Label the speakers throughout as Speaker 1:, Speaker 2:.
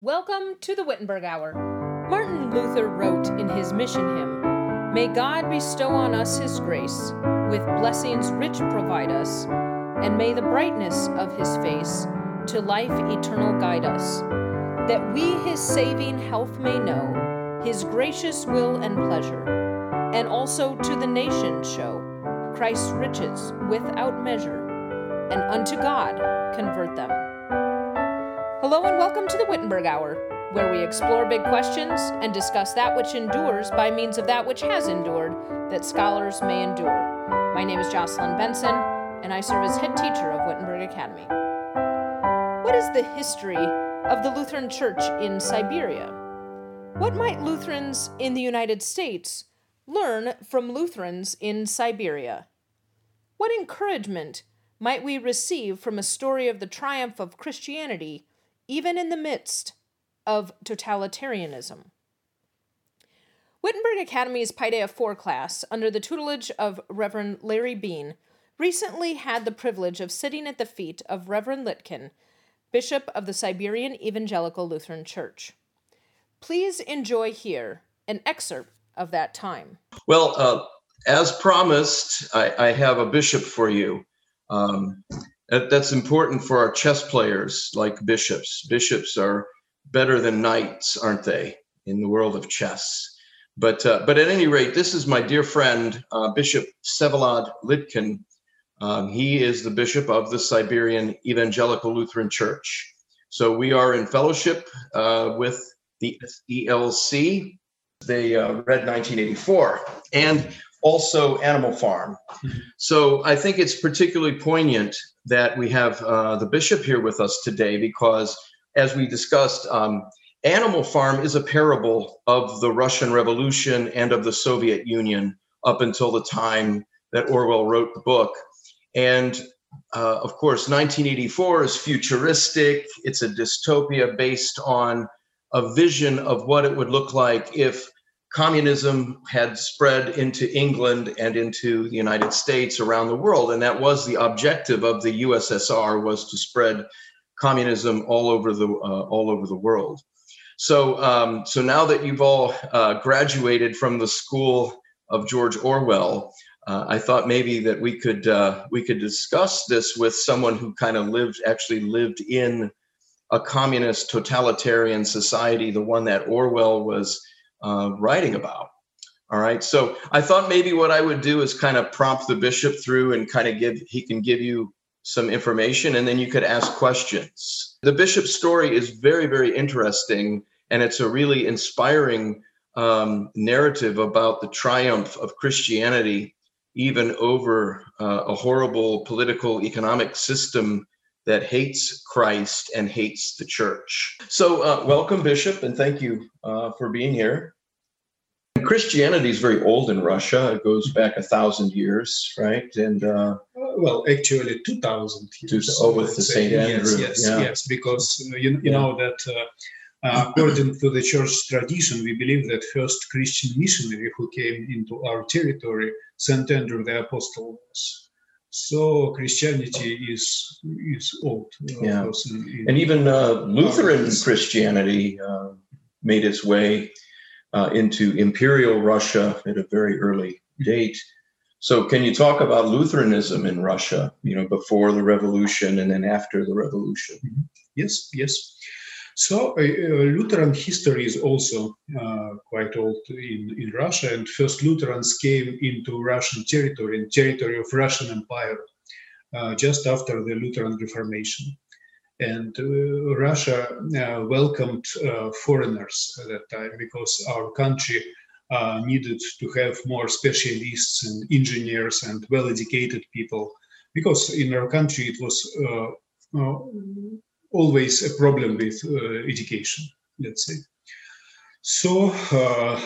Speaker 1: Welcome to the Wittenberg Hour. Martin Luther wrote in his mission hymn May God bestow on us his grace, with blessings rich provide us, and may the brightness of his face to life eternal guide us, that we his saving health may know, his gracious will and pleasure, and also to the nation show Christ's riches without measure, and unto God convert them. Hello and welcome to the Wittenberg Hour, where we explore big questions and discuss that which endures by means of that which has endured, that scholars may endure. My name is Jocelyn Benson, and I serve as head teacher of Wittenberg Academy. What is the history of the Lutheran Church in Siberia? What might Lutherans in the United States learn from Lutherans in Siberia? What encouragement might we receive from a story of the triumph of Christianity even in the midst of totalitarianism. Wittenberg Academy's Paideia 4 class, under the tutelage of Reverend Larry Beane, recently had the privilege of sitting at the feet of Reverend Lytkin, Bishop of the Siberian Evangelical Lutheran Church. Please enjoy here an excerpt of that time.
Speaker 2: Well, uh, as promised, I, I, have a bishop for you. Um, that's important for our chess players like bishops. Bishops are better than knights, aren't they, in the world of chess? But uh, but at any rate, this is my dear friend uh, Bishop Vsevolod Lytkin. Um, he is the bishop of the Siberian Evangelical Lutheran Church. So we are in fellowship uh, with the ELC. They uh, read 1984, and also Animal Farm. Mm-hmm. So I think it's particularly poignant that we have uh, the bishop here with us today because, as we discussed, um, Animal Farm is a parable of the Russian Revolution and of the Soviet Union up until the time that Orwell wrote the book. And uh, of course, 1984 is futuristic. It's a dystopia based on a vision of what it would look like if communism had spread into England and into the United States around the world, and that was the objective of the USSR was to spread communism all over the uh, all over the world. So, um, so now that you've all uh, graduated from the school of George Orwell, uh, I thought maybe that we could uh, we could discuss this with someone who kind of lived actually lived in a communist totalitarian society, the one that Orwell was uh, writing about. All right. So I thought maybe what I would do is kind of prompt the bishop through and kind of give, he can give you some information and then you could ask questions. The bishop's story is very, very interesting and it's a really inspiring um, narrative about the triumph of Christianity even over uh, a horrible political economic system that hates Christ and hates the church. So, uh, welcome, Bishop, and thank you uh, for being here. Christianity is very old in Russia. It goes back a thousand years, right? And uh,
Speaker 3: well, actually, two thousand years.
Speaker 2: Oh, with the Saint Andrew.
Speaker 3: Yes, yes, yeah. yes, because you, you yeah. know that. Uh, uh, according to the church tradition, we believe that first Christian missionary who came into our territory, Saint Andrew the Apostle, was. So Christianity is is old.
Speaker 2: Yeah, in, and even uh, Lutheran Christianity uh, made its way uh, into Imperial Russia at a very early date. So, can you talk about Lutheranism in Russia? You know, before the revolution and then after the revolution.
Speaker 3: Mm-hmm. Yes, yes. So uh, uh, Lutheran history is also uh, quite old in, in Russia, and first Lutherans came into Russian territory, in territory of Russian Empire, uh, just after the Lutheran Reformation. And uh, Russia uh, welcomed foreigners at that time because our country needed to have more specialists and engineers and well-educated people, because in our country it was always a problem with uh, education, let's say. So uh,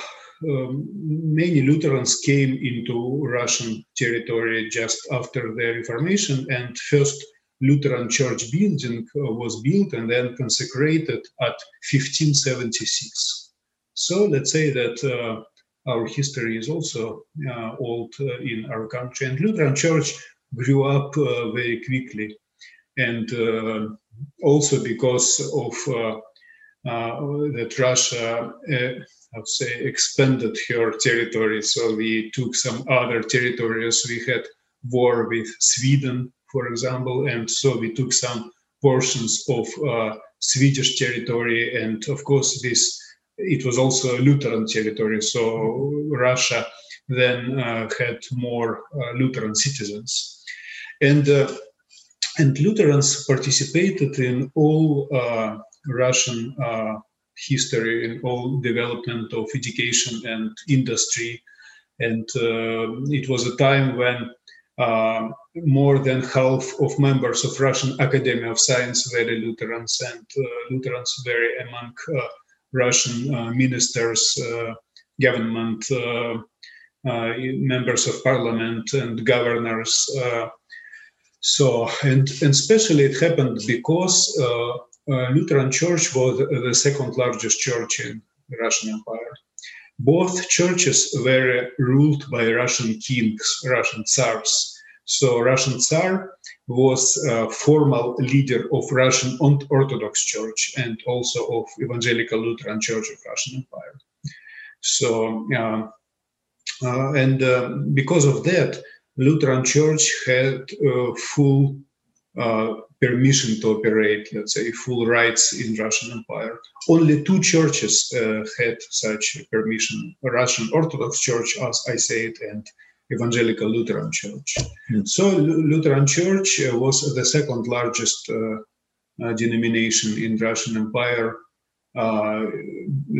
Speaker 3: um, many Lutherans came into Russian territory just after the Reformation, and first Lutheran church building uh, was built and then consecrated at 1576. So let's say that uh, our history is also uh, old uh, in our country, and Lutheran church grew up very quickly, and also because of uh, uh, that Russia, uh, I would say, expanded her territory. So we took some other territories. We had war with Sweden, for example, and so we took some portions of uh, Swedish territory, and of course this it was also a Lutheran territory. So Russia then uh, had more uh, Lutheran citizens, and uh, and Lutherans participated in all uh, Russian uh, history, in all development of education and industry, and it was a time when uh, more than half of members of Russian Academy of Science were Lutherans, and uh, Lutherans were among uh, Russian uh, ministers, uh, government uh, members of parliament, and governors. So, and, and especially it happened because Lutheran Church was the second largest church in the Russian Empire. Both churches were ruled by Russian kings, Russian tsars. So Russian Tsar was a formal leader of Russian Orthodox Church and also of Evangelical Lutheran Church of Russian Empire. So, uh, uh, and uh, because of that, Lutheran Church had uh, full uh, permission to operate, let's say, full rights in Russian Empire. Only two churches uh, had such permission: Russian Orthodox Church, as I said, and Evangelical Lutheran Church. Mm. So Lutheran Church uh, was the second largest uh, denomination in Russian Empire. Uh,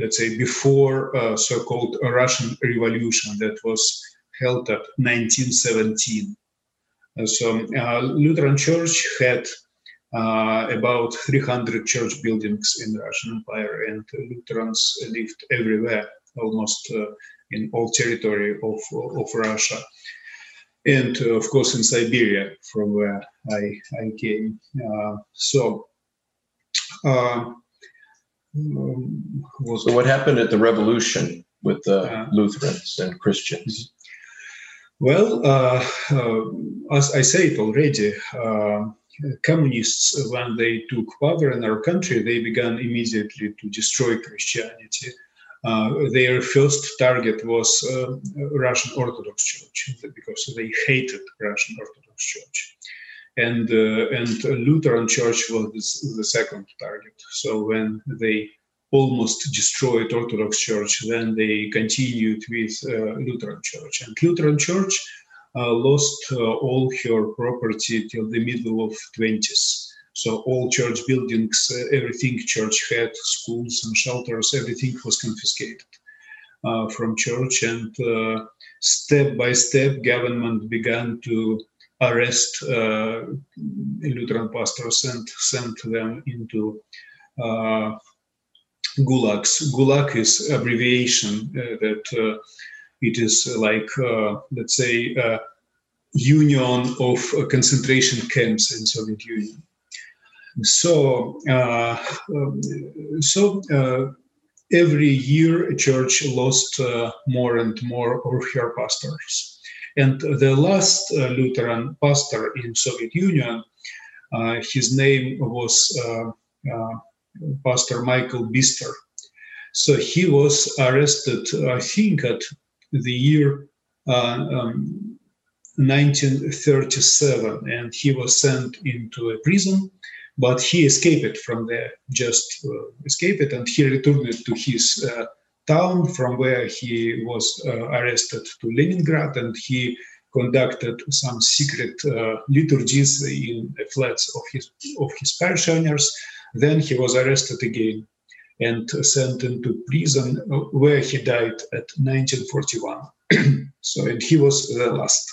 Speaker 3: let's say before uh, so-called Russian Revolution that was held at 1917. so uh, Lutheran Church had uh, about 300 church buildings in the Russian Empire, and Lutherans lived everywhere, almost uh, in all territory of, of Russia. And uh, of course, in Siberia, from where I, I came. Uh, so, um,
Speaker 2: was so, what happened at the revolution with the Lutherans and Christians?
Speaker 3: Well, uh, uh, as I said already, uh, communists, when they took power in our country, they began immediately to destroy Christianity. Uh, their first target was uh, Russian Orthodox Church because they hated Russian Orthodox Church, and uh, and Lutheran Church was the second target. So when they almost destroyed Orthodox Church. Then they continued with uh, Lutheran Church, and Lutheran Church uh, lost uh, all her property till the middle of 20s. So all church buildings, uh, everything church had, schools and shelters, everything was confiscated uh, from church, and uh, step by step, government began to arrest Lutheran pastors and send them into gulags. Gulag is abbreviation uh, that uh, it is like uh, let's say union of concentration camps in Soviet Union. So so every year a church lost uh, more and more of her pastors. And the last uh, Lutheran pastor in Soviet Union, uh, his name was Pastor Michael Bister. So he was arrested, I think, at the year uh, um, 1937, and he was sent into a prison. But he escaped from there, just uh, escaped, and he returned to his uh, town from where he was uh, arrested to Leningrad, and he conducted some secret uh, liturgies in the flats of his of his parishioners then he was arrested again and sent into prison where he died at 1941. so, and he was the last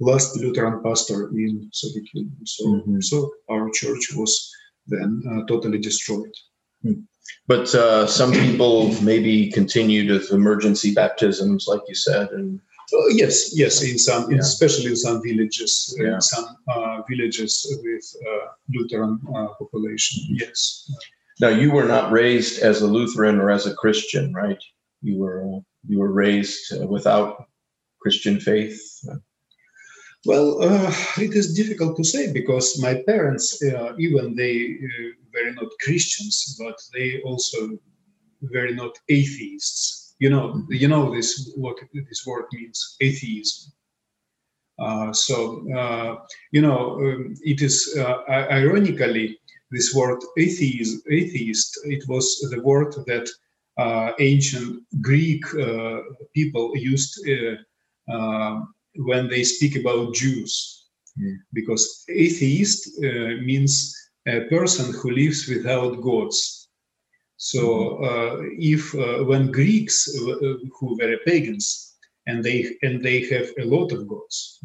Speaker 3: last Lutheran pastor in Soviet Union. So, mm-hmm. so our church was then uh, totally destroyed.
Speaker 2: Hmm. But uh, some people maybe continued with emergency baptisms, like you said, and
Speaker 3: uh, yes, yes, in some, yeah. especially in some villages, yeah. in some uh, villages with uh, Lutheran uh, population. Yes.
Speaker 2: Now, you were not raised as a Lutheran or as a Christian, right? You were uh, you were raised uh, without Christian faith.
Speaker 3: Well, uh, it is difficult to say because my parents, uh, even they uh, were not Christians, but they also were not atheists. You know, you know this what this word means, atheism. Uh, so uh, you know, um, it is uh, ironically this word atheist. Atheist. It was the word that ancient Greek people used when they speak about Jews, mm. because atheist uh, means a person who lives without gods. So uh, if uh, when Greeks uh, who were pagans and they and they have a lot of gods,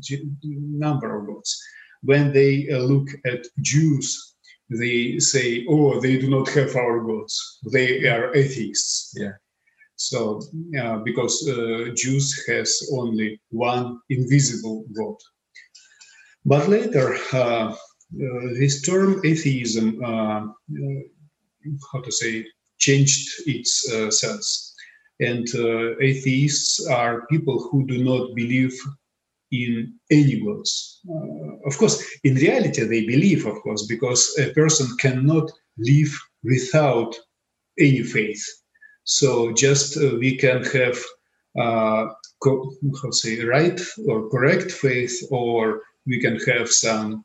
Speaker 3: number of gods, when they uh, look at Jews, they say, "Oh, they do not have our gods; they are atheists."
Speaker 2: Yeah.
Speaker 3: So, uh, because uh, Jews has only one invisible God. But later, uh, uh this term atheism, uh, uh, how to say, changed its sense. And atheists are people who do not believe in any gods. of course, in reality, they believe, of course, because a person cannot live without any faith so just uh, we can have uh, co- how say right or correct faith, or we can have some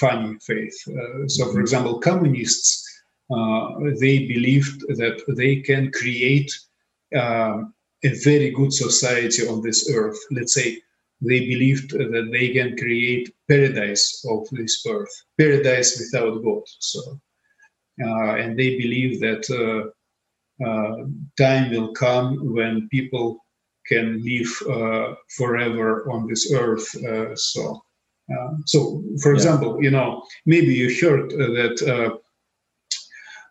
Speaker 3: funny faith. Uh, so, for mm-hmm. example, communists uh, they believed that they can create uh, a very good society on this earth. Let's say they believed that they can create paradise of this earth, paradise without God. So, uh, and they believe that uh, time will come when people can live uh, forever on this earth. Uh, so, so for example, you know, maybe you heard that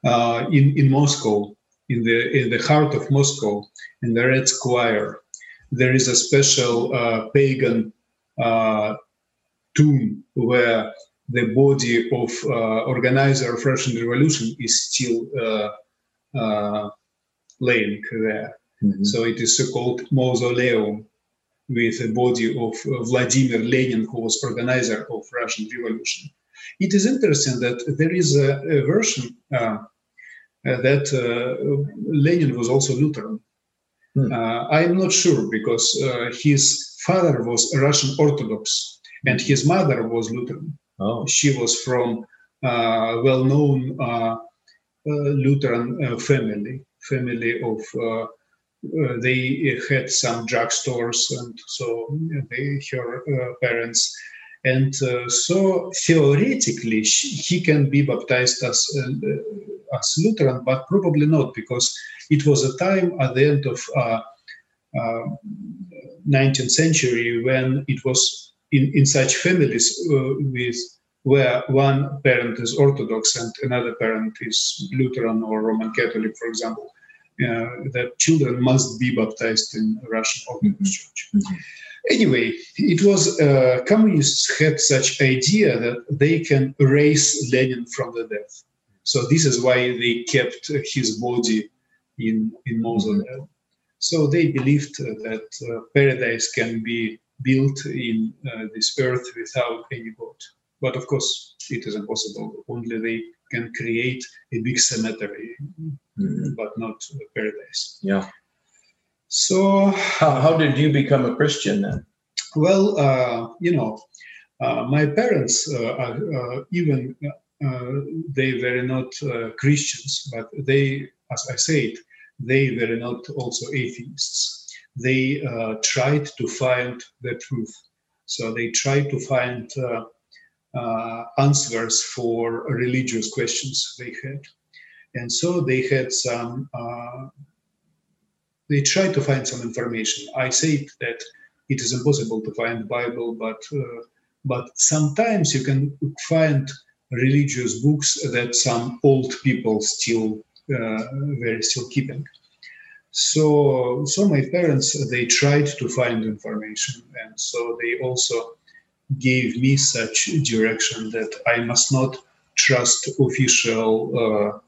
Speaker 3: in in Moscow, in the in the heart of Moscow, in the Red Square, there is a special uh, pagan uh, tomb where the body of uh, organizer of Russian Revolution is still uh, laying there. Mm-hmm. So it is so-called mausoleum with a body of uh, Vladimir Lenin, who was organizer of Russian Revolution. It is interesting that there is a, a version uh, uh, that uh, Lenin was also Lutheran. Hmm. Uh, I'm not sure because uh, his father was Russian Orthodox and his mother was Lutheran. Oh. She was from a well-known Lutheran family family of uh, uh, they had some drugstores and so they her uh, parents and uh, so theoretically she, he can be baptized as uh, as Lutheran, but probably not because it was a time at the end of 19th century when it was in, in such families with where one parent is Orthodox and another parent is Lutheran or Roman Catholic, for example, uh, that children must be baptized in Russian Orthodox mm-hmm. Church. Mm-hmm. Anyway, it was uh, communists had such idea that they can erase Lenin from the death. So this is why they kept his body in in mausoleum. Mm-hmm. So they believed that uh, paradise can be built in uh, this earth without any God. But of course, it is impossible. Only they can create a big cemetery, mm-hmm. but not a paradise.
Speaker 2: Yeah.
Speaker 3: So,
Speaker 2: how, how did you become a Christian then?
Speaker 3: Well, uh, you know, uh, my parents, uh, uh even uh, they were not uh, Christians, but they, as I said, they were not also atheists. They tried to find the truth. So they tried to find uh, answers for religious questions they had. And so they had some, uh, they tried to find some information. I say that it is impossible to find the Bible, but uh, but sometimes you can find religious books that some old people still uh, were still keeping. So so my parents they tried to find information, and so they also gave me such direction that I must not trust official uh,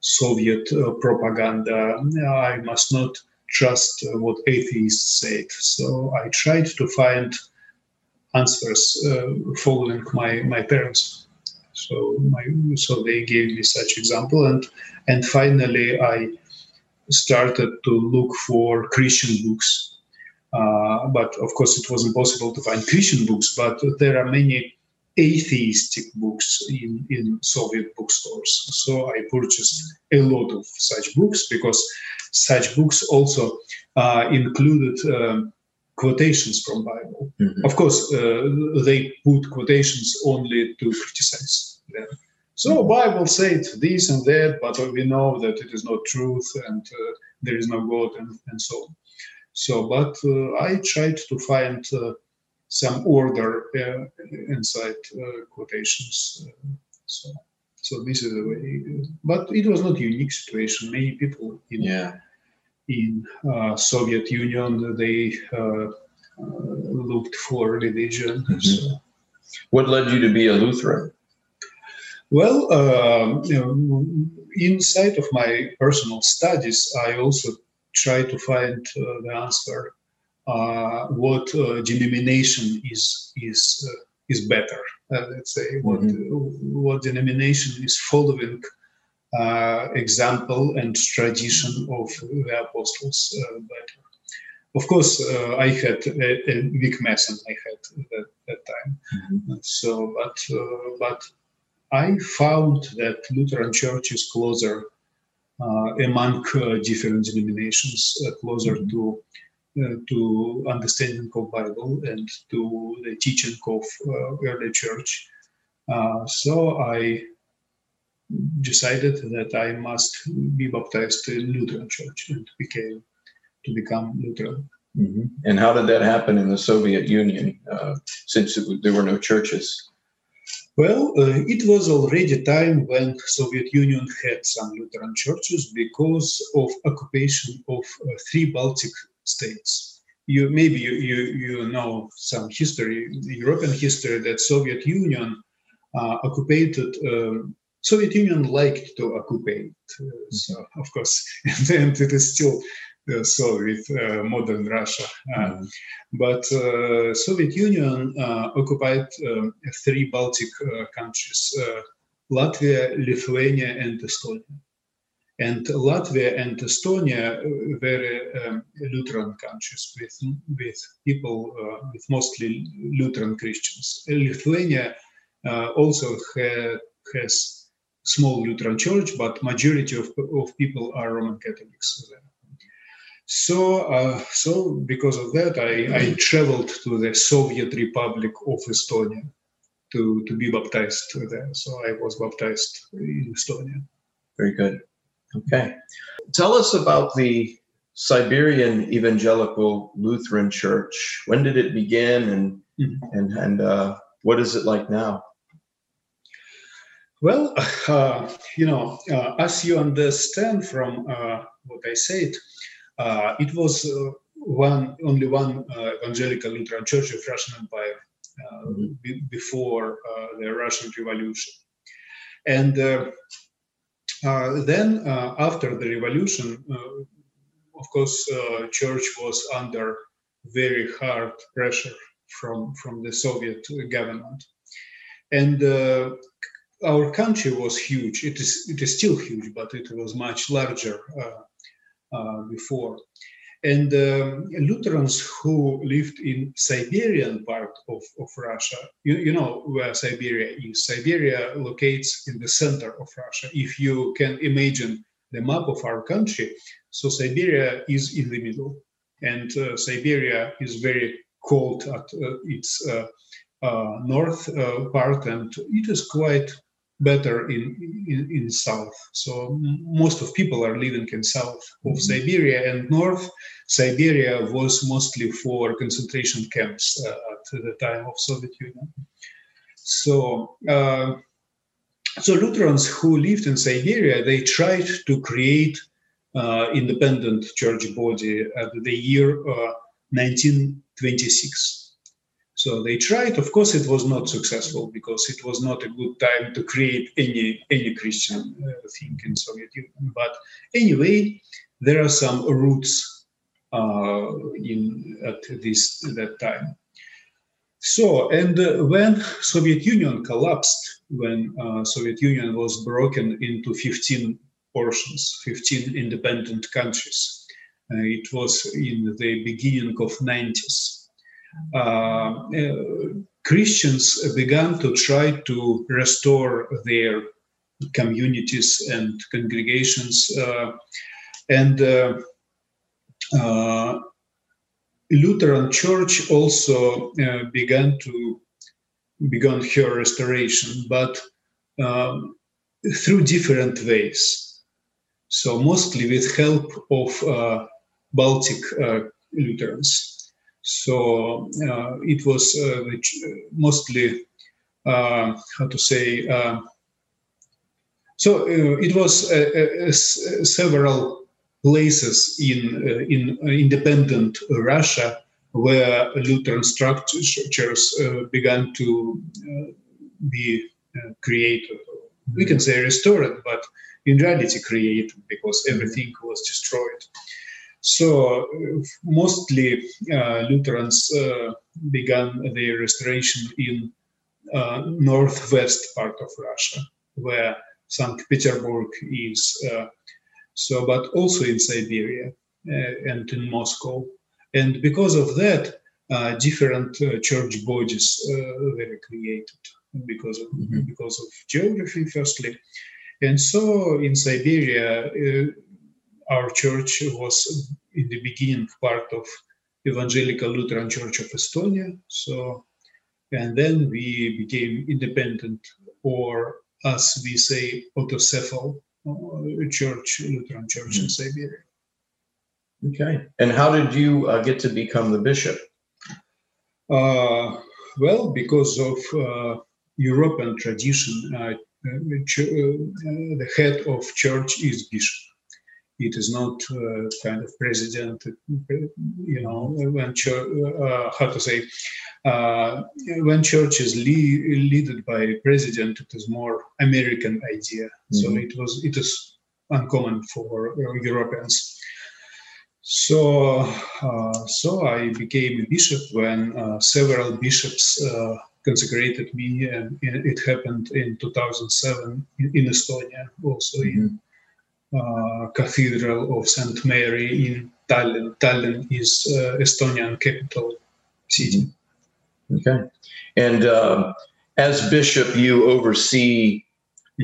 Speaker 3: Soviet uh, propaganda. I must not trust uh, what atheists said. So I tried to find answers following my my parents. So my so they gave me such example, and and finally I started to look for Christian books. Uh, but of course, it was impossible to find Christian books. But there are many atheistic books in, in Soviet bookstores. So I purchased a lot of such books because such books also uh, included um, quotations from Bible. Mm-hmm. Of course, uh, they put quotations only to criticize them. So Bible said this and that, but we know that it is not truth and uh, there is no God and, and so on. So, but uh, I tried to find uh, some order uh, inside uh, quotations. Uh, so, so this is the way. But it was not a unique situation. Many people in
Speaker 2: yeah.
Speaker 3: in Soviet Union they looked for religion. Mm-hmm. So.
Speaker 2: What led you to be a Lutheran?
Speaker 3: Well, uh, you know, inside of my personal studies, I also try to find uh, the answer uh, what uh, denomination is is uh, is better. let's say what mm-hmm. what denomination is following example and tradition of the apostles better. Of course, I had a, a weak mason. I had at that time. Mm-hmm. So, but but I found that Lutheran Church is closer uh, among uh, different denominations, uh, closer mm-hmm. to uh, to understanding of Bible and to the teaching of uh, early church. Uh, so I decided that I must be baptized in Lutheran church and became to become Lutheran.
Speaker 2: Mm-hmm. And how did that happen in the Soviet Union, uh, since it, there were no churches?
Speaker 3: Well, uh, it was already time when Soviet Union had some Lutheran churches because of occupation of uh, three Baltic states. You maybe you, you, you know some history, European history, that Soviet Union uh, occupied. Uh, Soviet Union liked to occupy. Uh, so of course, and, it is still uh, so with uh, modern Russia. Mm. But uh, Soviet Union uh, occupied um, three Baltic countries: Latvia, Lithuania, and Estonia. And Latvia and Estonia very um, Lutheran countries with, with people uh, with mostly Lutheran Christians. Lithuania uh, also ha- has small Lutheran church, but majority of, of people are Roman Catholics there. So, uh, so because of that, I, I traveled to the Soviet Republic of Estonia to, to be baptized there. So I was baptized in Estonia.
Speaker 2: Very good. Okay. Tell us about the Siberian Evangelical Lutheran Church. When did it begin and mm-hmm. and and uh, what is it like now?
Speaker 3: Well, uh, you know, uh, as you understand from uh, what I said, it was uh, one only one evangelical Lutheran church of Russian Empire mm-hmm. b- before the Russian Revolution, and uh, then, uh, after the revolution, uh, of course, church was under very hard pressure from from the Soviet government, and our country was huge. It is it is still huge, but it was much larger uh, uh, before. And um, Lutherans who lived in Siberian part of, of Russia, you, you know where Siberia is. Siberia locates in the center of Russia. If you can imagine the map of our country, so Siberia is in the middle. And uh, Siberia is very cold at uh, its uh, uh north uh, part, and it is quite better in, in, in south. So most of people are living in south of mm-hmm. Siberia and north. Siberia was mostly for concentration camps uh, at the time of Soviet Union. So uh, so Lutherans who lived in Siberia, they tried to create uh, independent church body at the year 1926. So they tried. Of course, it was not successful because it was not a good time to create any any Christian uh, thing in Soviet Union. But anyway, there are some roots uh, in at this that time. So, and uh, when Soviet Union collapsed, when uh, Soviet Union was broken into 15 portions, 15 independent countries, uh, it was in the beginning of 90s. Uh, uh, Christians began to try to restore their communities and congregations, uh, and Lutheran Church also began to began her restoration, but um, through different ways. So mostly with help of uh, Baltic uh, Lutherans. So uh, it was uh, mostly uh, how to say. so it was several places in, uh, in independent Russia where Lutheran structures uh, began to uh, be created. We can say restored, but in reality created because everything was destroyed. So mostly uh, Lutherans uh, began their restoration in uh, northwest part of Russia, where St. Petersburg is so but also in Siberia uh, and in Moscow. And because of that, uh, different uh, church bodies were created because of mm-hmm. because of geography, firstly, and so in Siberia, our church was in the beginning part of Evangelical Lutheran Church of Estonia. So, and then we became independent, or as we say, autocephalous church, Lutheran church mm-hmm. in Siberia.
Speaker 2: Okay. And how did you uh, get to become the bishop?
Speaker 3: Uh, well, because of uh, European tradition, uh, ch- uh, the head of church is bishop. It is not uh, kind of president, you know, when church, how to say, uh, when church is lead, led by president, it is more American idea. Mm-hmm. So it was it is uncommon for uh, Europeans. So uh, so I became a bishop when uh, several bishops uh, consecrated me, and it happened in 2007 in, in Estonia, also mm-hmm. in uh, Cathedral of Saint Mary in Tallinn. Tallinn is Estonian capital city. Mm-hmm.
Speaker 2: Okay. And uh, as bishop, you oversee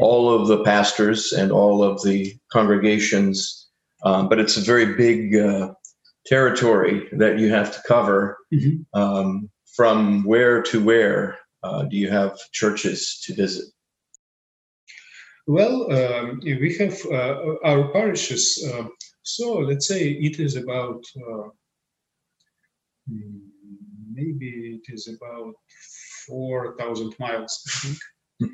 Speaker 2: all of the pastors and all of the congregations, um, but it's a very big uh, territory that you have to cover. Mm-hmm. Um, from where to where uh, do you have churches to visit?
Speaker 3: Well, um, we have uh, our parishes. Uh, so let's say it is about uh, hmm, maybe it is about 4,000 miles, I think,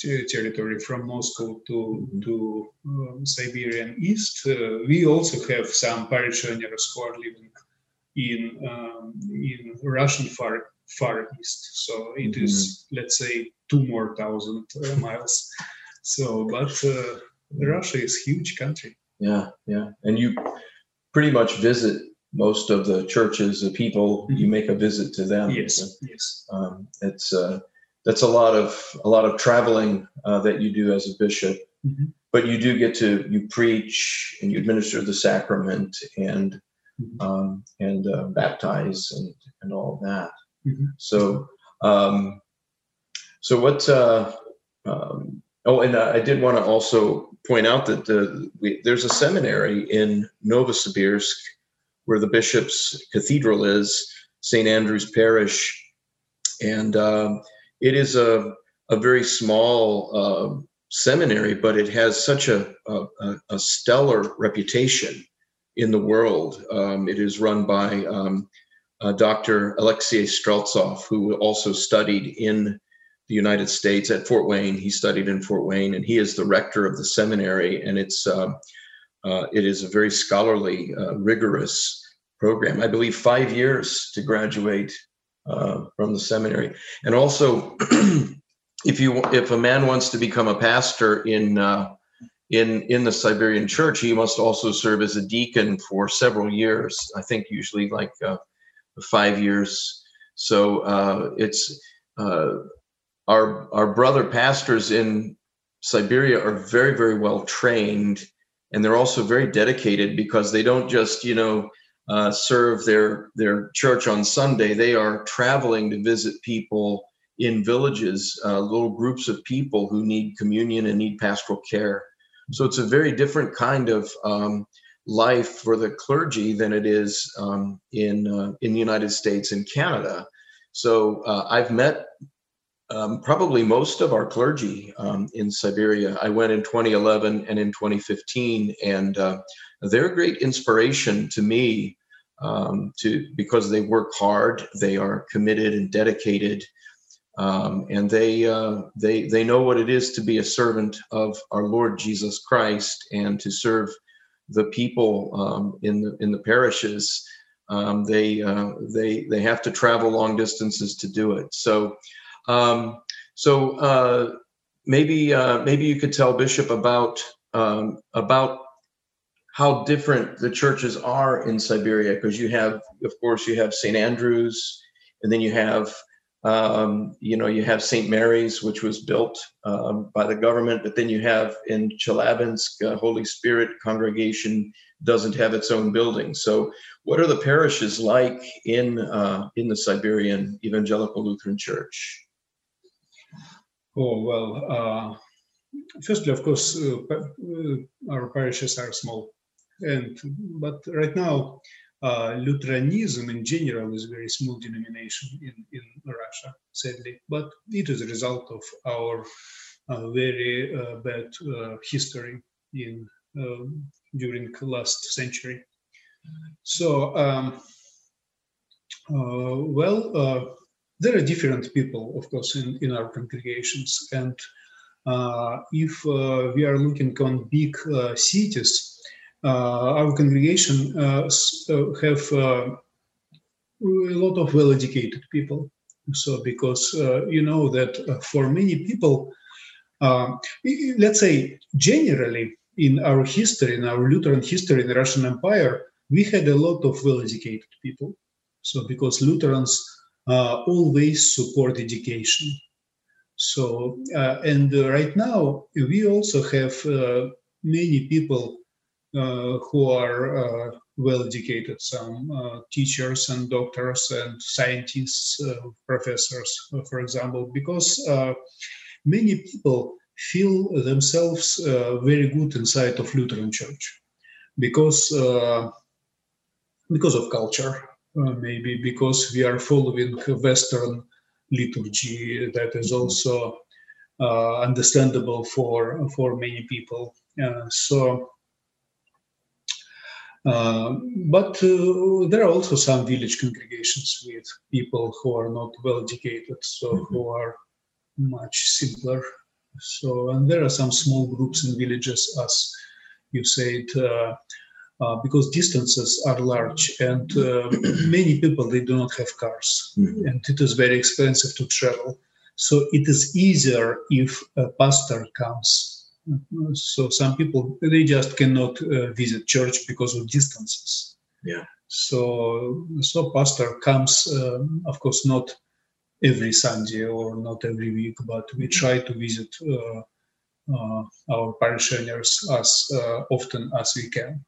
Speaker 3: to territory from Moscow to, mm-hmm. to um, Siberian East. Uh, we also have some parishioners who are living in, um, in Russian far, far East. So it mm-hmm. is, let's say, two more thousand uh, miles. So, but uh, Russia is huge country.
Speaker 2: Yeah, yeah. And you pretty much visit most of the churches, the people, mm-hmm. you make a visit to them.
Speaker 3: Yes, yes.
Speaker 2: Um, it's uh, that's a lot of a lot of traveling uh, that you do as a bishop, mm-hmm. but you do get to you preach and you administer the sacrament and mm-hmm. um, and uh, baptize and and all of that. Mm-hmm. So um, so what? Uh, um, oh, and I did want to also point out that the, we, there's a seminary in Novosibirsk where the bishop's cathedral is, St. Andrew's Parish. And uh, it is a, a very small uh, seminary, but it has such a, a, a stellar reputation in the world. Um, it is run by um, uh, Dr. Alexei Streltsov, who also studied in the United States at Fort Wayne. He studied in Fort Wayne, and he is the rector of the seminary. And it's uh, uh, it is a very scholarly, uh, rigorous program. I believe five years to graduate uh, from the seminary, and also if you if a man wants to become a pastor in uh, in in the Siberian church, he must also serve as a deacon for several years. I think usually like uh, five years. So uh, it's uh, our our brother pastors in Siberia are very very well trained, and they're also very dedicated because they don't just you know uh, serve their their church on Sunday. They are traveling to visit people in villages, uh, little groups of people who need communion and need pastoral care. So it's a very different kind of um, life for the clergy than it is um, in uh, in the United States and Canada. So uh, I've met um, probably most of our clergy um, in Siberia. I went in 2011 and in 2015, and uh, they're a great inspiration to me. Um, to because they work hard, they are committed and dedicated, um, and they uh, they they know what it is to be a servant of our Lord Jesus Christ and to serve the people um, in the in the parishes. Um, they uh, they they have to travel long distances to do it. So um, so uh, maybe uh, maybe you could tell Bishop about um, about how different the churches are in Siberia because you have of course you have St Andrews and then you have um, you know, you have St. Mary's, which was built um, by the government, but then you have in Chelyabinsk, uh, Holy Spirit congregation doesn't have its own building. So, what are the parishes like in uh, in the Siberian Evangelical Lutheran Church?
Speaker 3: Oh well, uh, firstly, of course, uh, uh, our parishes are small, and but right now uh, Lutheranism in general is a very small denomination in, in Russia, sadly, but it is a result of our uh, very uh, bad history in um, during last century. So, um, well, there are different people, of course, in, in our congregations, and if we are looking on big cities, uh, our congregation uh, uh, have a lot of well-educated people. So because you know that for many people, let's say generally in our history, in our Lutheran history in the Russian Empire, we had a lot of well-educated people. So because Lutherans uh, always support education. So uh, and uh, right now we also have many people uh, who are uh, well educated, some uh, teachers and doctors and scientists, professors, for example, because many people feel themselves very good inside of Lutheran Church because because of culture, uh, maybe because we are following Western liturgy that is also uh, understandable for for many people. Uh, so uh, but uh, there are also some village congregations with people who are not well educated, so mm-hmm. who are much simpler. So, and there are some small groups in villages, as you said, uh, uh, because distances are large and uh, many people they do not have cars, mm-hmm. and it is very expensive to travel. So it is easier if a pastor comes so some people they just cannot uh, visit church because of distances.
Speaker 2: Yeah.
Speaker 3: So so pastor comes, um, of course, not every Sunday or not every week, but we try to visit uh, uh, our parishioners as uh, often as we can.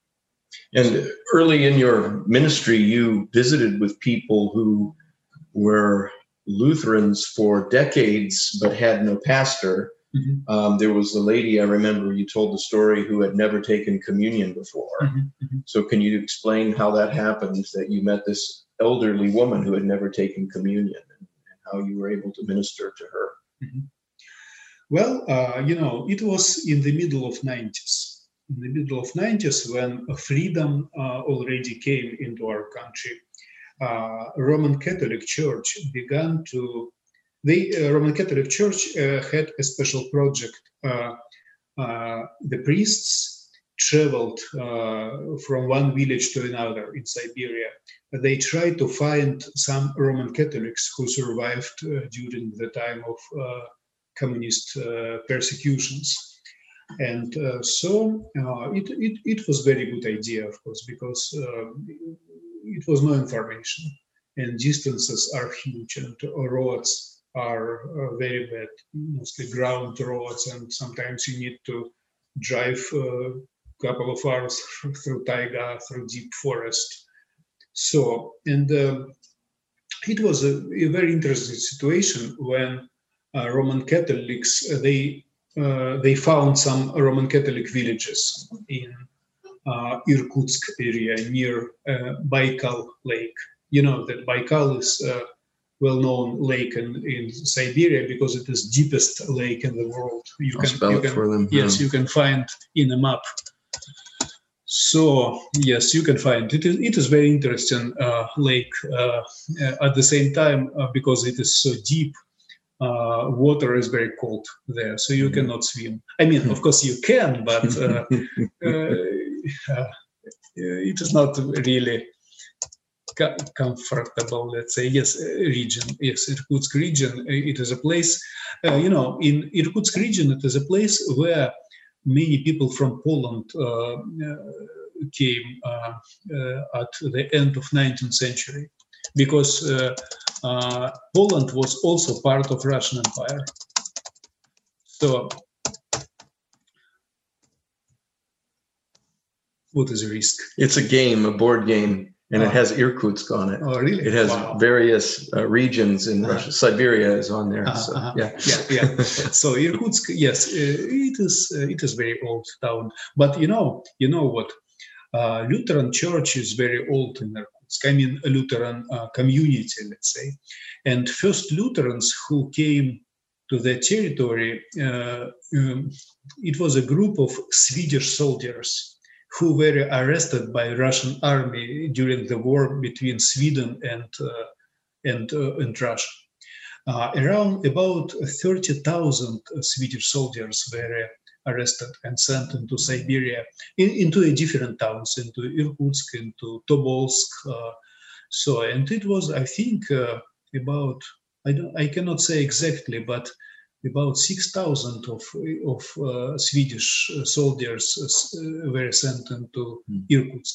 Speaker 2: And early in your ministry, you visited with people who were Lutherans for decades but had no pastor Mm-hmm. Um, there was a lady I remember you told the story who had never taken communion before. Mm-hmm. mm-hmm. So, can you explain how that happened that you met this elderly woman who had never taken communion and, and how you were able to minister to her? Mm-hmm.
Speaker 3: Well, uh, you know, it was in the middle of 90s. In the middle of 90s, when freedom uh, already came into our country, uh, Roman Catholic Church began to the uh, Roman Catholic Church uh, had a special project. Uh, uh, the priests traveled from one village to another in Siberia. They tried to find some Roman Catholics who survived during the time of communist persecutions. And uh, so uh, it, it, it was very good idea, of course, because uh, it was no information. and distances are huge, and roads are uh, very bad, mostly ground roads, and sometimes you need to drive a couple of hours through taiga, through deep forest. So, and uh, it was a, a, very interesting situation when uh, Roman Catholics they uh, they found some Roman Catholic villages in uh, Irkutsk area near uh, Baikal Lake. You know that Baikal is a well-known lake in, in Siberia because it is deepest lake in the world.
Speaker 2: You I'll can, spell you
Speaker 3: it
Speaker 2: can, for them.
Speaker 3: Yes, you can find in a map. So yes, you can find it. Is, it is very interesting uh, lake. Uh, at the same time, uh, because it is so deep, uh, water is very cold there, so you mm-hmm. cannot swim. I mean, of course you can, but uh, uh, it is not really comfortable. Let's say yes, region. Yes, Irkutsk region. It is a place. Uh, you know, in Irkutsk region, it is a place where many people from Poland uh, came uh, at the end of 19th century because uh, Poland was also part of Russian Empire. So, what is the risk?
Speaker 2: It's a game, a board game, and it has Irkutsk on it.
Speaker 3: Oh, really?
Speaker 2: It has wow. various uh, regions in uh-huh. Russia. Siberia is on there. Uh-huh. So, uh-huh. yeah,
Speaker 3: yeah, yeah. so Irkutsk, yes, uh, it is. Uh, it is very old town. But you know, you know what? Uh, Lutheran Church is very old in A Lutheran uh, community, let's say. And first Lutherans who came to the territory, uh, um, it was a group of Swedish soldiers who were arrested by Russian army during the war between Sweden and uh, and uh, and Russia. Uh, around about 30,000 Swedish soldiers were arrested and sent into Siberia, in, into a different towns, into Irkutsk, into Tobolsk. Uh, so, and it was, I think, uh, about I don't, I cannot say exactly, but about 6,000 of, of uh, Swedish soldiers uh, were sent into mm. Irkutsk.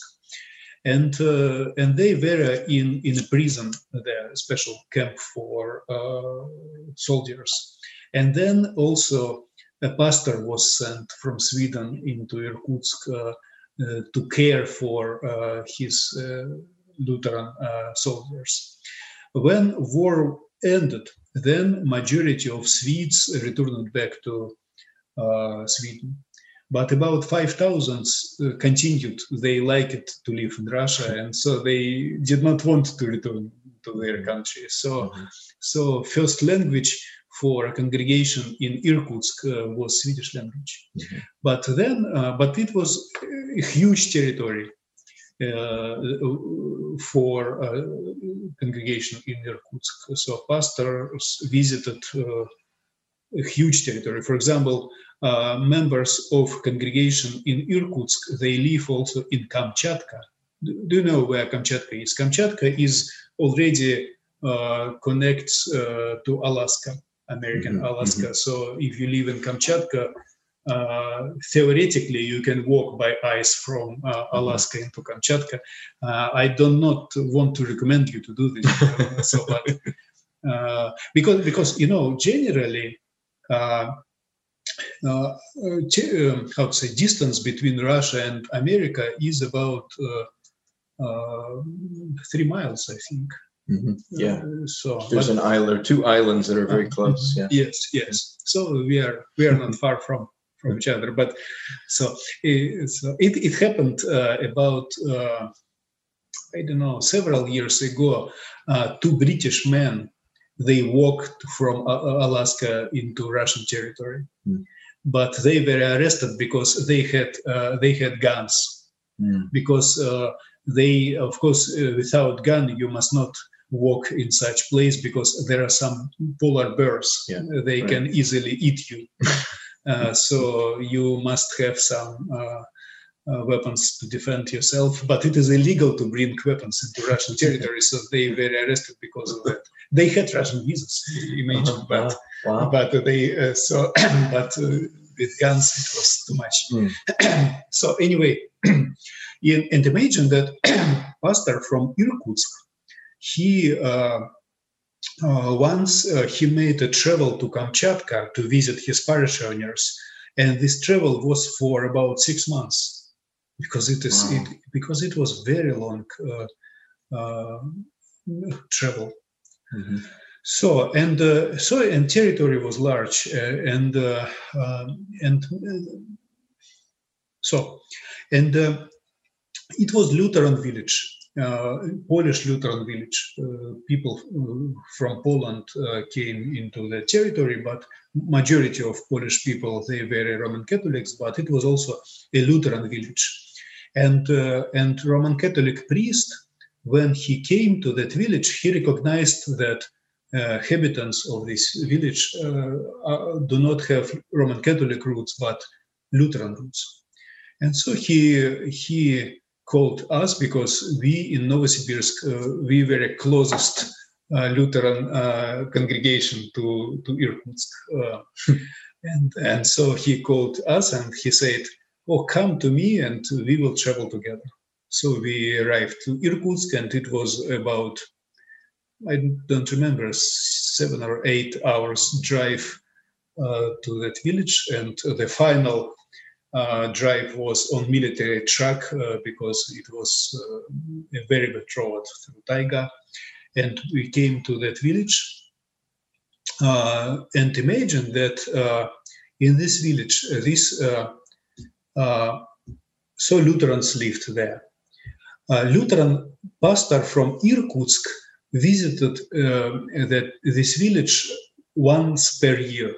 Speaker 3: And, uh, and they were in, in a prison, there, a special camp for uh, soldiers. And then also a pastor was sent from Sweden into Irkutsk uh, uh, to care for uh, his Lutheran soldiers. When war ended, then majority of Swedes returned back to Sweden but about 5000 uh, continued they liked to live in russia and so they did not want to return to their country so mm-hmm. so first language for a congregation in Irkutsk uh, was Swedish language. Mm-hmm. But then, uh, but it was a huge territory uh, for a congregation in Irkutsk. So pastors visited uh, a huge territory. For example, uh, members of congregation in Irkutsk, they live also in Kamchatka. Do you know where Kamchatka is? Kamchatka is already uh, connects to Alaska. American mm-hmm. Alaska. Mm-hmm. So if you live in Kamchatka, uh, theoretically you can walk by ice from uh, mm-hmm. Alaska into Kamchatka. Uh, I do not want to recommend you to do this. so, but, uh, because because you know generally. Uh, uh, um, how to say distance between Russia and America is about three miles, I think.
Speaker 2: Mm-hmm. Yeah. Uh, so there's an island, two islands that are very uh, close. Yeah.
Speaker 3: Yes, yes. So we are we are not far from from each other. But so, it, so it, it happened uh, about uh, I don't know several years ago. Uh, two British men they walked from Alaska into Russian territory, mm. but they were arrested because they had uh, they had guns. Mm. Because they, of course, without gun you must not walk in such place because there are some polar bears. Yeah, they right. can easily eat you. uh, so you must have some uh, uh, weapons to defend yourself. But it is illegal to bring weapons into Russian territory, so they were arrested because of that. They had Russian visas, imagine, uh-huh. but wow. but they uh, so but uh, with guns it was too much. Mm. so anyway, and imagine that pastor from Irkutsk he uh, uh, once uh, he made a travel to Kamchatka to visit his parishioners, and this travel was for about six months because it is
Speaker 2: Wow.
Speaker 3: it, because it was very long uh, uh, travel.
Speaker 2: Mhm.
Speaker 3: So and uh, so and territory was large uh, and uh, um, and so and uh, it was Lutheran village, Polish Lutheran village. Uh, people uh, from Poland uh, came into the territory, but majority of Polish people they were Roman Catholics. But it was also a Lutheran village, and uh, and Roman Catholic priest when he came to that village, he recognized that uh, inhabitants of this village uh, uh, do not have Roman Catholic roots but Lutheran roots, and so he he called us because we in Novosibirsk uh, we were the closest uh, Lutheran uh, congregation to to Irkutsk, and and so he called us and he said, "Oh, come to me and we will travel together." So we arrived to Irkutsk and it was about I don't remember seven or eight hours drive uh, to that village, and the final uh, drive was on military track uh, because it was uh, a very bad road through taiga, and we came to that village. Uh, and imagine that in this village, this so Lutherans lived there. Uh, Lutheran pastor from Irkutsk visited uh, that this village once per year,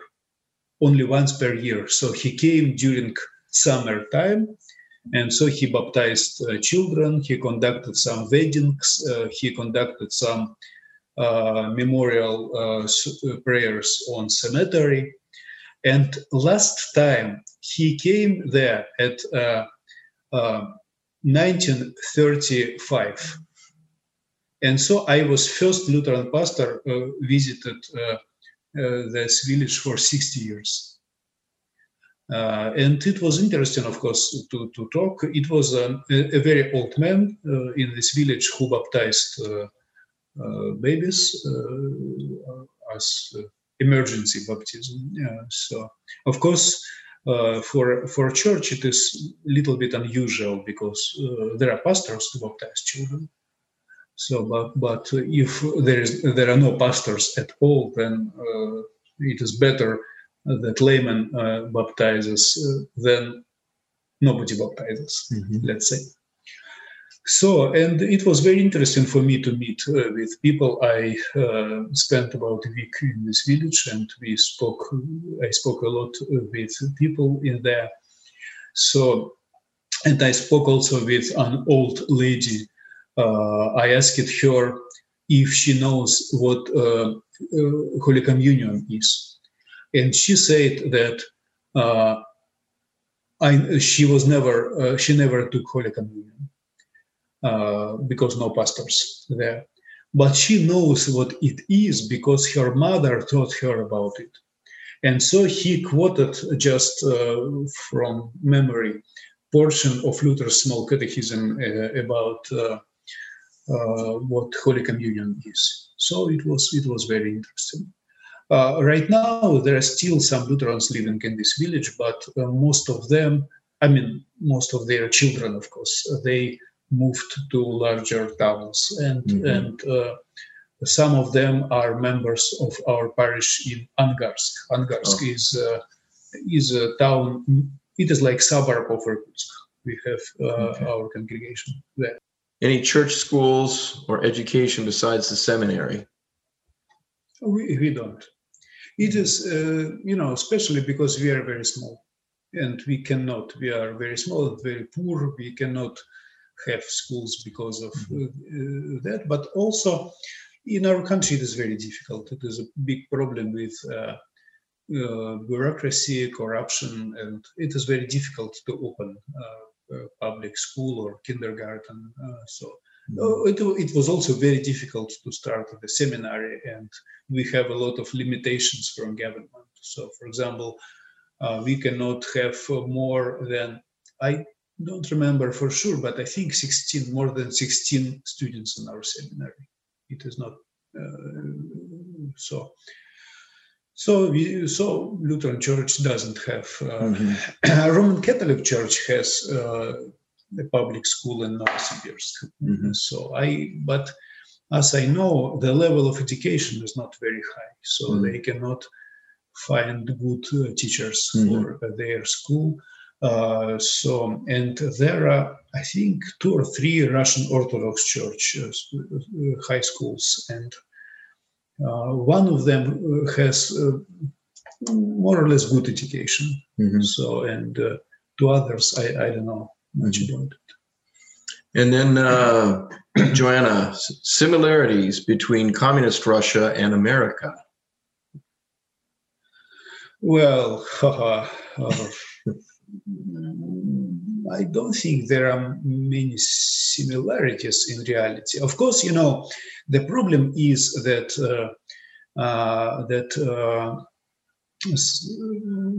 Speaker 3: only once per year. So he came during summer time, and so he baptized uh, children. He conducted some weddings. Uh, he conducted some uh, memorial uh, uh, prayers on cemetery. And last time he came there at uh, uh, 1935 and so I was first Lutheran pastor visited this village for 60 years. Uh, and it was interesting, of course, to, to talk. It was um, a, a very old man uh, in this village who baptized uh, uh, babies uh, as uh, emergency baptism. Yeah, so, of course, for for a church, it is a little bit unusual because there are pastors to baptize children. So, but but if there is there are no pastors at all, then it is better that layman uh, baptizes uh, than nobody baptizes. Let's say. So, and it was very interesting for me to meet uh, with people. I uh, spent about a week in this village, and we spoke. I spoke a lot with people in there. So, and I spoke also with an old lady uh, I asked her if she knows what uh, uh, Holy Communion is, and she said that uh, I, she was never uh, she never took Holy Communion uh, because no pastors there, but she knows what it is because her mother taught her about it, and so he quoted just uh, from memory portion of Luther's small catechism uh, about uh, what Holy Communion is. So it was it was very interesting. Uh, right now, there are still some Lutherans living in this village, but uh, most of them, I mean, most of their children, of course, uh, they moved to larger towns, and
Speaker 2: Mhm.
Speaker 3: and uh, some of them are members of our parish in Angarsk. Angarsk
Speaker 2: Oh.
Speaker 3: is uh, is a town. It is like suburb of Irkutsk. We have uh,
Speaker 2: Okay.
Speaker 3: our congregation there.
Speaker 2: Any church schools or education besides the seminary?
Speaker 3: We, we don't. It is, uh, you know, especially because we are very small and we cannot, we are very small and very poor. We cannot have schools because of uh, uh, that. But also in our country, it is very difficult. It is a big problem with uh, uh, bureaucracy, corruption, and it is very difficult to open uh, a public school or kindergarten. Uh, so it, it was also very difficult to start the seminary, and we have a lot of limitations from government. So, for example, uh, we cannot have uh, more than I don't remember for sure, but I think 16, more than 16 students in our seminary It is not uh, so. So, we, so Lutheran Church doesn't have. Uh,
Speaker 2: Mhm.
Speaker 3: Roman Catholic Church has uh, a public school in Novosibirsk.
Speaker 2: Mhm.
Speaker 3: So I, but as I know, the level of education is not very high, so
Speaker 2: Mhm.
Speaker 3: they cannot find good uh, teachers
Speaker 2: Mhm.
Speaker 3: for uh, their school. Uh, so, and there are, I think, two or three Russian Orthodox Church uh, uh, high schools, and uh, one of them uh, has uh, more or less good education.
Speaker 2: Mhm.
Speaker 3: So, and uh, to others, I, I don't know
Speaker 2: And then, uh, Joanna, similarities between communist Russia and America.
Speaker 3: Well, haha, uh, I don't think there are many similarities in reality. Of course, you know, the problem is that uh, uh, that uh,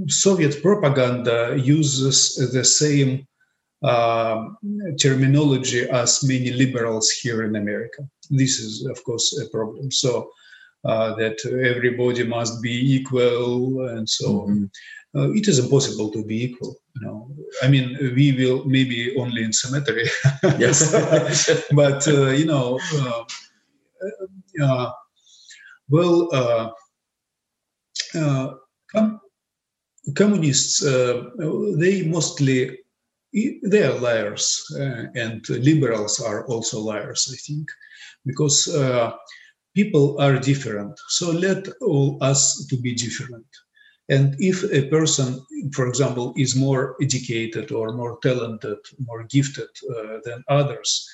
Speaker 3: Soviet propaganda uses the same uh, terminology as many liberals here in America. This is, of course, a problem. So. Uh, that everybody must be equal and so on
Speaker 2: Mhm.
Speaker 3: uh, it is impossible to be equal. You know, I mean, we will maybe only in cemetery,
Speaker 2: Yes.
Speaker 3: but uh, you know, uh, well, uh, uh, com- communists uh, they mostly they are liars, uh, and liberals are also liars. I think because. Uh, people are different so let all us to be different and if a person for example is more educated or more talented more gifted uh, than others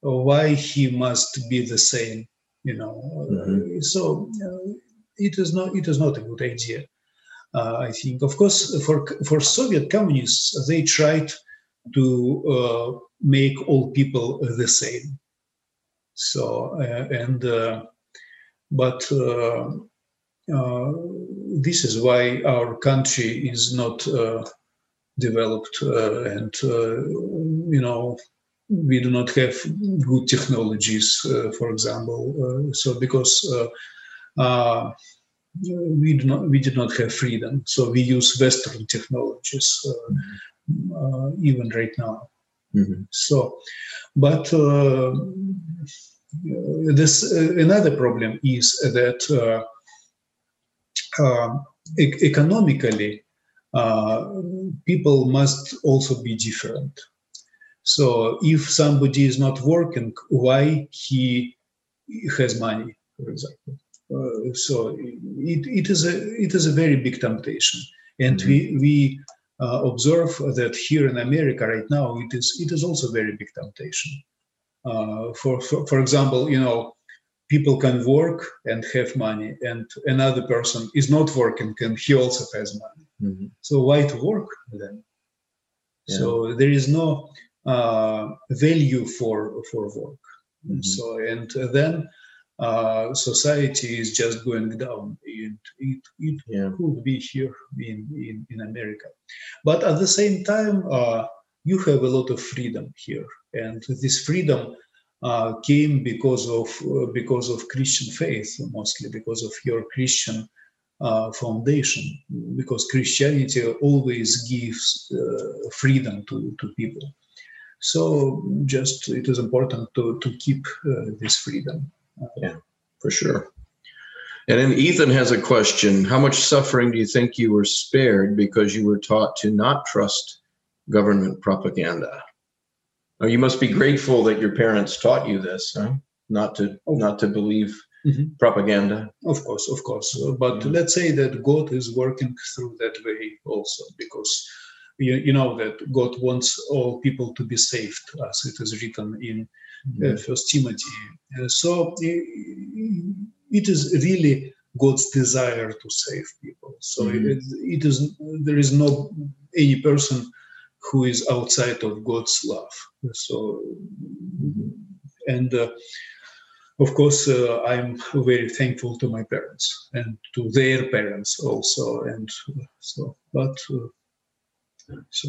Speaker 3: why he must be the same you know
Speaker 2: Mhm.
Speaker 3: so uh, it is not it is not a good idea uh, i think of course for for soviet communists they tried to uh, make all people the same. So uh, and uh, but this is why our country is not developed and you know we do not have good technologies uh, for example uh, so because uh, we do not we did not have freedom. So we use western technologies uh, even right now
Speaker 2: Mhm.
Speaker 3: so but uh, this uh, another problem is that uh, uh, e- economically uh, people must also be different so if somebody is not working why he has money for example uh, so it, it is a it is a very big temptation and
Speaker 2: Mhm.
Speaker 3: we we uh, observe that here in america right now it is it is also a very big temptation. Uh, for, for for example you know people can work and have money and another person is not working and he also has money.
Speaker 2: Mhm.
Speaker 3: so why to work then so there is no uh, value for for work.
Speaker 2: Mhm.
Speaker 3: so and then uh, society is just going down and it, it
Speaker 2: Yeah.
Speaker 3: could be here in, in, in America. But at the same time, uh, you have a lot of freedom here, and this freedom uh, came because of uh, because of Christian faith, mostly because of your Christian uh, foundation. Because Christianity always gives uh, freedom to to people. So just it is important to to keep uh, this freedom.
Speaker 2: For sure. And then Ethan has a question. How much suffering do you think you were spared because you were taught to not trust government propaganda? Now, you must be grateful that your parents taught you this, huh? Not to
Speaker 3: Oh.
Speaker 2: not to believe
Speaker 3: Mhm.
Speaker 2: propaganda.
Speaker 3: Of course, of course. But
Speaker 2: Mhm.
Speaker 3: let's say that God is working through that way also, because you, you know that God wants all people to be saved, as it is written in First Timothy. Uh, so it is really God's desire to save people. So
Speaker 2: Mhm.
Speaker 3: it, it is there is no any person who is outside of God's love. So and. Uh, of course, uh, I'm very thankful to my parents and to their parents also. And uh, so, but uh, so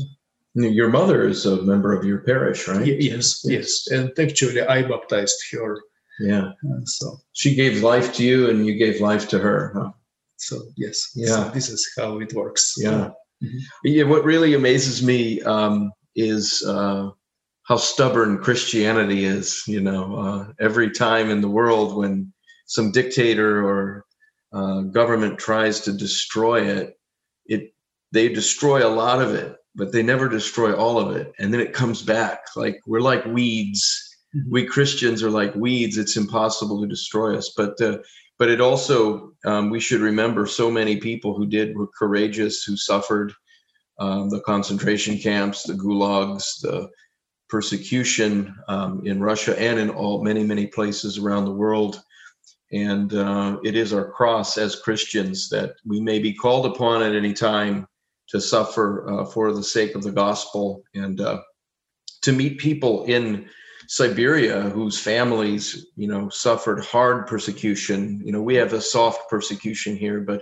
Speaker 2: Your mother is a member of your parish, right?
Speaker 3: yes, yes. And actually, I baptized her
Speaker 2: Yeah.
Speaker 3: So
Speaker 2: She gave life to you, and you gave life to her. Huh?
Speaker 3: so yes,
Speaker 2: Yeah.
Speaker 3: so this is how it works.
Speaker 2: Yeah.
Speaker 3: Mhm.
Speaker 2: Yeah. What really amazes me um, is uh, how stubborn Christianity is. You know, uh, every time in the world when some dictator or uh, government tries to destroy it, it they destroy a lot of it, but they never destroy all of it, and then it comes back. Like we're like weeds.
Speaker 3: Mhm.
Speaker 2: We Christians are like weeds. It's impossible to destroy us, but. Uh, but it also um, we should remember so many people who did were courageous who suffered um, the concentration camps the gulags the persecution um, in russia and in all many many places around the world and uh, it is our cross as christians that we may be called upon at any time to suffer uh, for the sake of the gospel and uh, to meet people in Siberia whose families, you know, suffered hard persecution. You know, we have a soft persecution here, but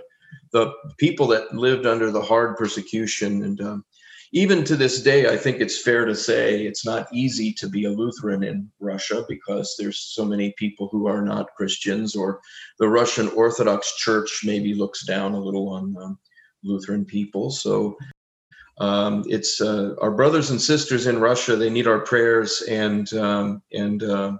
Speaker 2: the people that lived under the hard persecution, and um, even to this day, I think it's fair to say it's not easy to be a Lutheran in Russia because there's so many people who are not Christians, or the Russian Orthodox Church maybe looks down a little on um, Lutheran people. So um, it's uh, our brothers and sisters in Russia. They need our prayers, and um, and uh,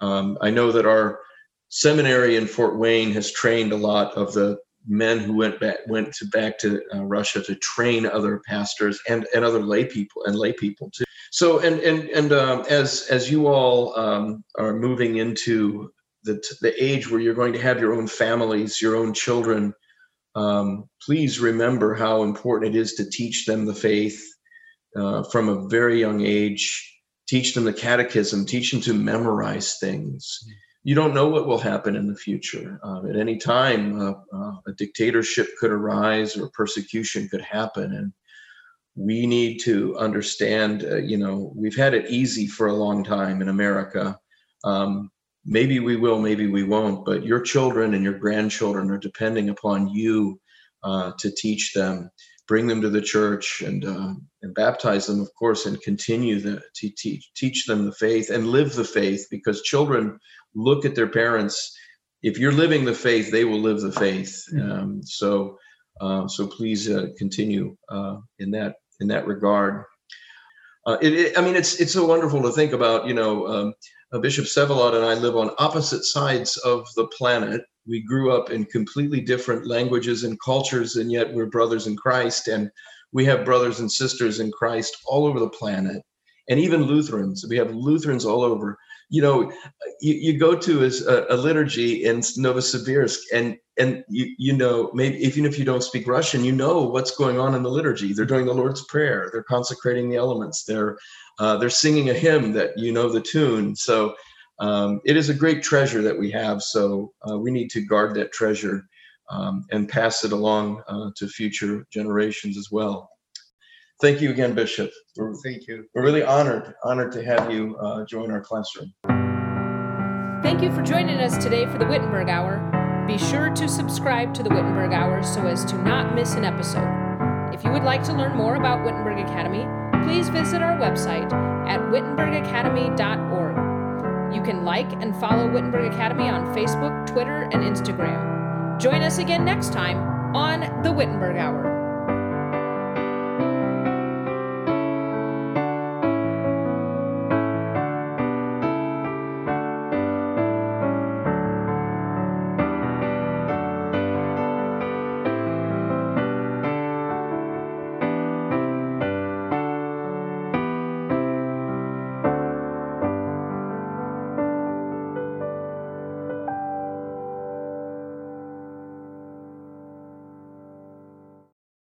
Speaker 2: um, I know that our seminary in Fort Wayne has trained a lot of the men who went back went to back to uh, Russia to train other pastors and and other lay people and lay people too. So and and and um, as as you all um, are moving into the the age where you're going to have your own families, your own children um, please remember how important it is to teach them the faith uh, from a very young age. Teach them the catechism, teach them to memorize things. You don't know what will happen in the future. Uh, at any time, uh, uh, a dictatorship could arise or persecution could happen. And we need to understand, uh, you know, we've had it easy for a long time in America. Um, maybe we will, maybe we won't, but your children and your grandchildren are depending upon you uh, to teach them, bring them to the church, and uh, and baptize them, of course, and continue the, to teach teach them the faith and live the faith, because children look at their parents. If you're living the faith, they will live the faith. Um, so, uh, so please uh, continue uh, in that in that regard. Uh, it, it, I mean, it's it's so wonderful to think about. You know, um, uh, Bishop Vsevolod and I live on opposite sides of the planet. We grew up in completely different languages and cultures, and yet we're brothers in Christ. And we have brothers and sisters in Christ all over the planet, and even Lutherans. We have Lutherans all over. You know, you, you go to a, a liturgy in Novosibirsk, and and you you know maybe even if you don't speak Russian, you know what's going on in the liturgy. They're doing the Lord's Prayer. They're consecrating the elements. They're uh, they're singing a hymn that you know the tune. So um, it is a great treasure that we have. So uh, we need to guard that treasure um, and pass it along uh, to future generations as well. Thank you again, Bishop. We're,
Speaker 3: Thank you.
Speaker 2: we're really honored, honored to have you uh, join our classroom.
Speaker 1: Thank you for joining us today for the Wittenberg Hour. Be sure to subscribe to the Wittenberg Hour so as to not miss an episode. If you would like to learn more about Wittenberg Academy, please visit our website at wittenbergacademy.org. You can like and follow Wittenberg Academy on Facebook, Twitter, and Instagram. Join us again next time on the Wittenberg Hour.